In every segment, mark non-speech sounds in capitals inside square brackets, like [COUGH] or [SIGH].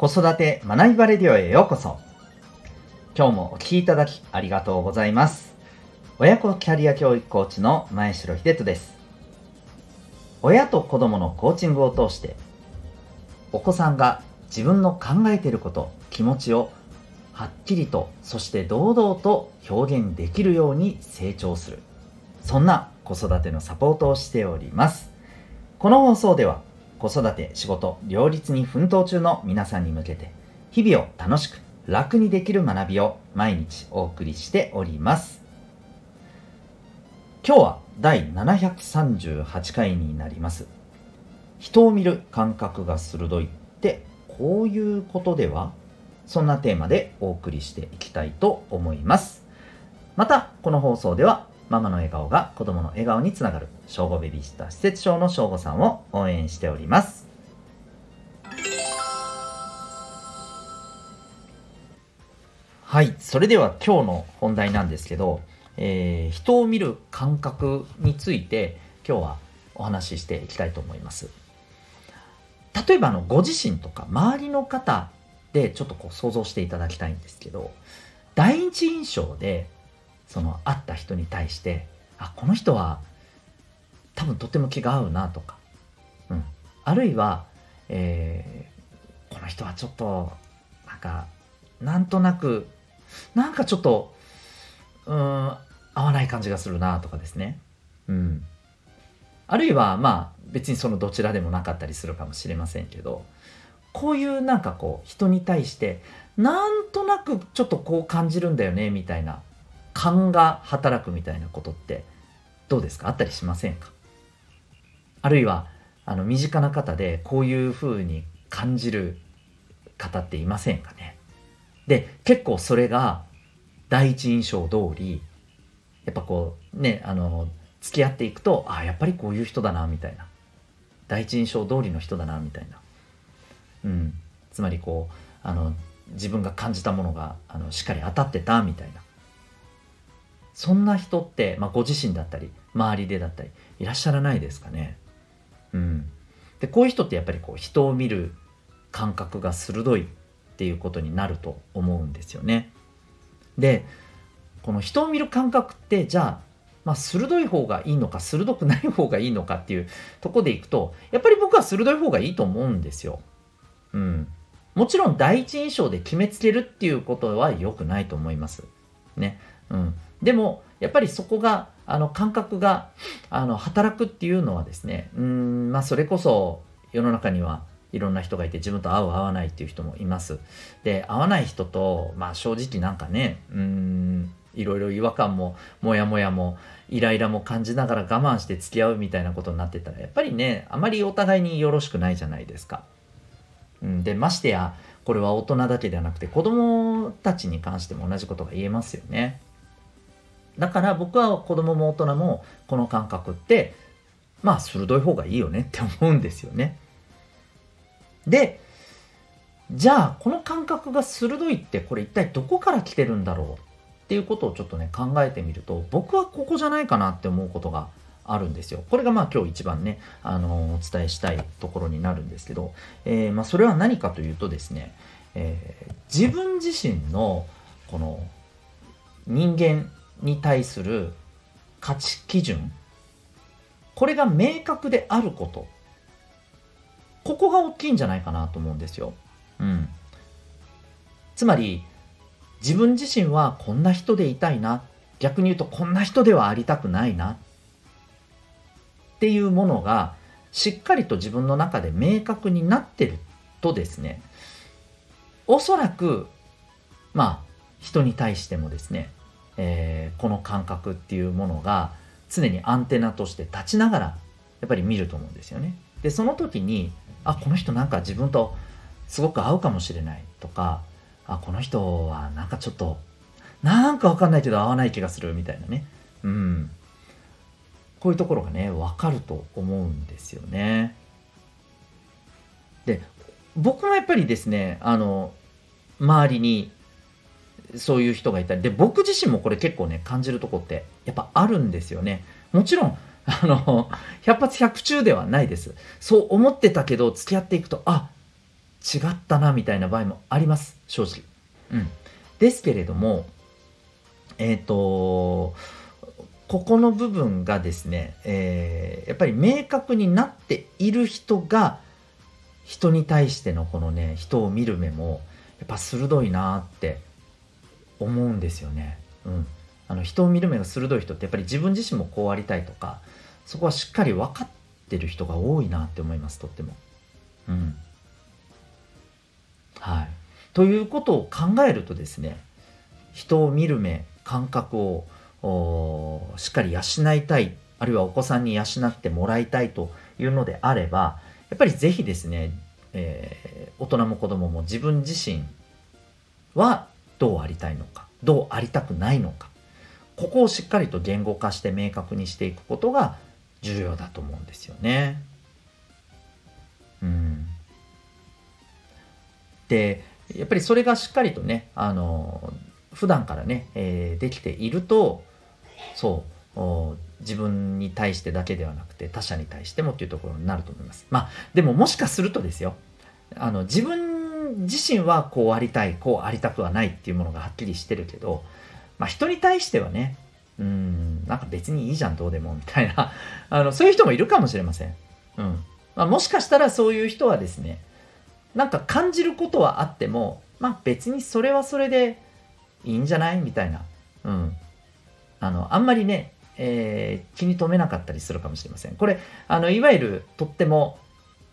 子育て学びバレディオへようこそ。今日もお聞きいただきありがとうございます。親子キャリア教育コーチの前城秀人です。親と子供のコーチングを通して、お子さんが自分の考えていること、気持ちをはっきりと、そして堂々と表現できるように成長する。そんな子育てのサポートをしております。この放送では、子育て、仕事、両立に奮闘中の皆さんに向けて、日々を楽しく、楽にできる学びを毎日お送りしております。今日は第738回になります。人を見る感覚が鋭いってこういうことでは？そんなテーマでお送りしていきたいと思います。また、この放送ではママの笑顔が子供の笑顔につながる、正午ベビーシッター施設長の正午さんを応援しております。はい、それでは今日の本題なんですけど、えー、人を見る感覚について今日はお話ししていきたいと思います。例えばあのご自身とか周りの方でちょっとこう想像していただきたいんですけど第一印象でその会った人に対してあこの人は多分とても気が合うなとか、うん、あるいは、えー、この人はちょっとなんかなんとなくなんかちょっとうん合わない感じがするなとかですね、うん、あるいはまあ別にそのどちらでもなかったりするかもしれませんけどこういうなんかこう人に対してなんとなくちょっとこう感じるんだよねみたいな勘が働くみたいなことってどうですか？あったりしませんか？あるいはあの身近な方でこういうふうに感じる方っていませんかね？で結構それが第一印象通りやっぱこうねあの付き合っていくとあやっぱりこういう人だなみたいな。第一印象通りの人だなみたいな、うん、つまりこうあの自分が感じたものがあのしっかり当たってたみたいな。そんな人って、まあ、ご自身だったり周りでだったりいらっしゃらないですかね。うん、でこういう人ってやっぱりこう人を見る感覚が鋭いっていうことになると思うんですよね。でこの人を見る感覚ってじゃあ、まあ、鋭い方がいいのか鋭くない方がいいのかっていうとこでいくとやっぱり僕は鋭い方がいいと思うんですよ。うん、もちろん第一印象で決めつけるっていうことは良くないと思います。ね。うん、でもやっぱりそこがあの感覚があの働くっていうのはですねうんまあそれこそ世の中にはいろんな人がいて自分と合う合わないっていう人もいます。で合わない人とまあ正直なんかねうんいろいろ違和感もモヤモヤもイライラも感じながら我慢して付き合うみたいなことになってたらやっぱりねあまりお互いによろしくないじゃないですか。うん、でましてやこれは大人だけではなくて子供たちに関しても同じことが言えますよね。だから僕は子供も大人もこの感覚ってまあ鋭い方がいいよねって思うんですよね。でじゃあこの感覚が鋭いってこれ一体どこから来てるんだろうっていうことをちょっとね考えてみると僕はここじゃないかなって思うことがあるんですよ。これがまあ今日一番ね、あのお伝えしたいところになるんですけど、えー、まあ、それは何かというとですね、えー、自分自身のこの人間に対する価値基準これが明確であることここが大きいんじゃないかなと思うんですよ。うん。つまり自分自身はこんな人でいたいな逆に言うとこんな人ではありたくないなっていうものがしっかりと自分の中で明確になってるとですねおそらくまあ人に対してもですねえー、この感覚っていうものが常にアンテナとして立ちながらやっぱり見ると思うんですよね。でその時にあこの人なんか自分とすごく合うかもしれないとかあこの人はなんかちょっとなんかわかんないけど合わない気がするみたいなねうんこういうところがねわかると思うんですよね。で僕もやっぱりですねあの周りにそういう人がいたり。で僕自身もこれ結構ね感じるとこってやっぱあるんですよね。もちろん [LAUGHS] あの百発百中ではないです。そう思ってたけど付き合っていくとあ違ったなみたいな場合もあります。正直。うん、ですけれどもえっ、ー、とここの部分がですね、えー、やっぱり明確になっている人が人に対してのこのね人を見る目もやっぱ鋭いなって思うんですよね。うん、あの人を見る目が鋭い人ってやっぱり自分自身もこうありたいとかそこはしっかり分かってる人が多いなって思いますとっても。うん、はい。ということを考えるとですね人を見る目感覚をしっかり養いたいあるいはお子さんに養ってもらいたいというのであればやっぱり是非ですね、えー、大人も子供も自分自身はどうありたいのかどうありたくないのかここをしっかりと言語化して明確にしていくことが重要だと思うんですよね。うん、でやっぱりそれがしっかりとねあの普段からね、えー、できているとそう自分に対してだけではなくて他者に対してもっていうところになると思います。まあでももしかするとですよあの自分自身はこうありたいこうありたくはないっていうものがはっきりしてるけど、まあ、人に対してはねうんなんか別にいいじゃんどうでもみたいな [LAUGHS] あのそういう人もいるかもしれません。うんまあ、もしかしたらそういう人はですねなんか感じることはあってもまあ別にそれはそれでいいんじゃないみたいな、うん、あのあんまりねえー、気に留めなかったりするかもしれません。これ、あの、いわゆるとっても、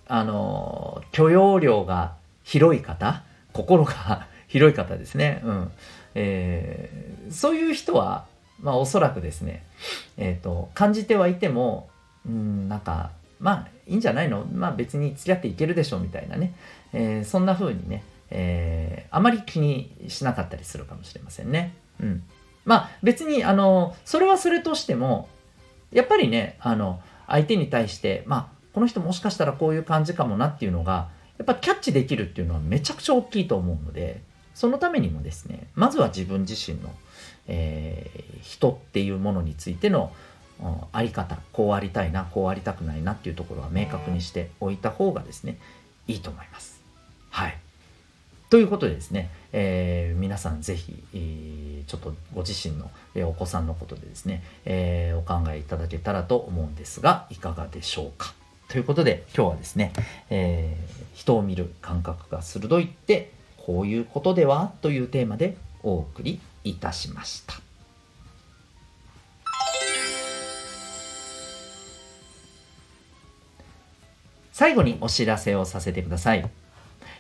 あの、許容量が広い方、心が [LAUGHS] 広い方ですね。うん。えー、そういう人は、まあ、おそらくですね、えっ、ー、と、感じてはいても、うん、なんか、まあ、いいんじゃないの？まあ、別に付き合っていけるでしょう、みたいなね。えー、そんな風にね、えー、あまり気にしなかったりするかもしれませんね。うん。まあ別にあのそれはそれとしてもやっぱりねあの相手に対してまあこの人もしかしたらこういう感じかもなっていうのがやっぱキャッチできるっていうのはめちゃくちゃ大きいと思うのでそのためにもですねまずは自分自身の、えー、人っていうものについてのあり方こうありたいなこうありたくないなっていうところは明確にしておいた方がですねいいと思います。はいということでですね、えー、皆さんぜひ、えー、ちょっとご自身の、えー、お子さんのことでですね、えお考えいただけたらと思うんですが、いかがでしょうか？ということで、今日はですね、え人を見る感覚が鋭いって、こういうことではというテーマでお送りいたしました。最後にお知らせをさせてください。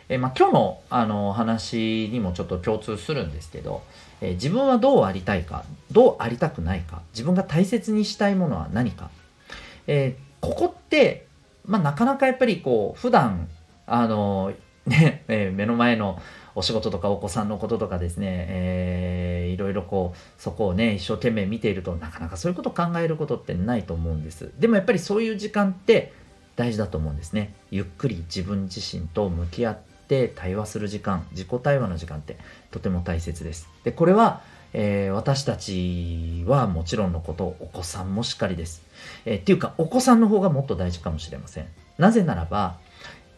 えまあ、今日のあの話にもちょっと共通するんですけど、え自分はどうありたいかどうありたくないか自分が大切にしたいものは何か、えー、ここって、まあ、なかなかやっぱりこう普段あの [LAUGHS] ね、えー、目の前のお仕事とかお子さんのこととかですね、えー、いろいろこうそこをね一生懸命見ているとなかなかそういうことを考えることってないと思うんです。でもやっぱりそういう時間って大事だと思うんですね。ゆっくり自分自身と向き合ってって対話する時間自己対話の時間ってとても大切です。でこれは、えー、私たちはもちろんのことお子さんもしっかりです、えー、っていうかお子さんの方がもっと大事かもしれません。なぜならば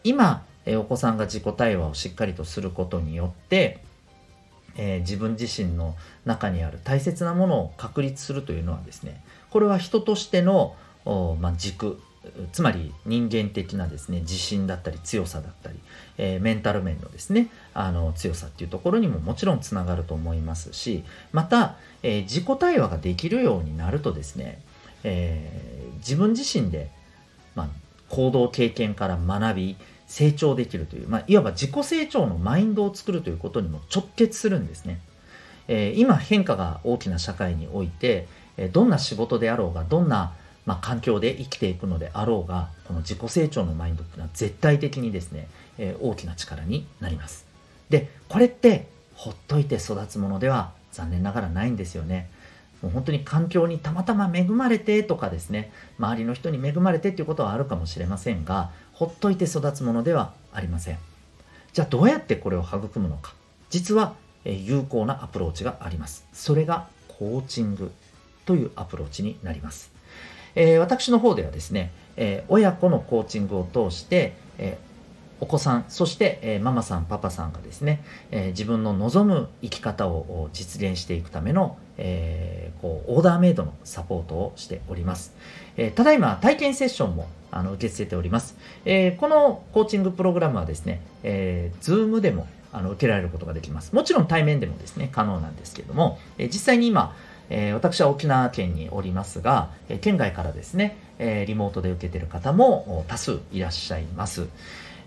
今、えー、お子さんが自己対話をしっかりとすることによってえ、自分自身の中にある大切なものを確立するというのはですねこれは人としての、まあ、軸つまり人間的なですね自信だったり強さだったり、えー、メンタル面のですねあの強さっていうところにももちろんつながると思いますしまた、えー、自己対話ができるようになるとですね、えー、自分自身で、まあ、行動経験から学び成長できるという、まあ、いわば自己成長のマインドを作るということにも直結するんですね。え今変化が大きな社会において、えどんな仕事であろうがどんなまあ、環境で生きていくのであろうがこの自己成長のマインドっていうのは絶対的にですね、えー、大きな力になります。でこれってほっといて育つものでは残念ながらないんですよね。もう本当に環境にたまたま恵まれてとかですね周りの人に恵まれてっていうことはあるかもしれませんがほっといて育つものではありません。じゃあどうやってこれを育むのか。実は有効なアプローチがあります。それがコーチングというアプローチになります。えー、私の方ではですね、えー、親子のコーチングを通して、え、お子さんそして、え、ママさんパパさんがですね、え、自分の望む生き方を実現していくための、え、こうオーダーメイドのサポートをしております、えただいま体験セッションもあの受け付けております、えこのコーチングプログラムはですね、えー、Zoom でもあの受けられることができます。もちろん対面でもですね可能なんですけども、え実際に今えー、私は沖縄県におりますが、え、県外からですね、え、リモートで受けている方も多数いらっしゃいます。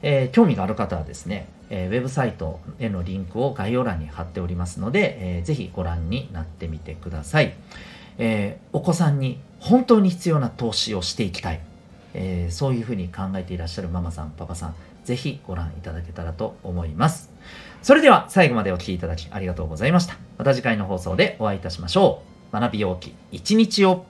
え興味がある方はですね、えウェブサイトへのリンクを概要欄に貼っておりますので、えー、ぜひご覧になってみてください。えお子さんに本当に必要な投資をしていきたい。えそういうふうに考えていらっしゃるママさん、パパさん、ぜひご覧いただけたらと思います。それでは最後までお聴きいただきありがとうございました。また次回の放送でお会いいたしましょう。学び容器。1日を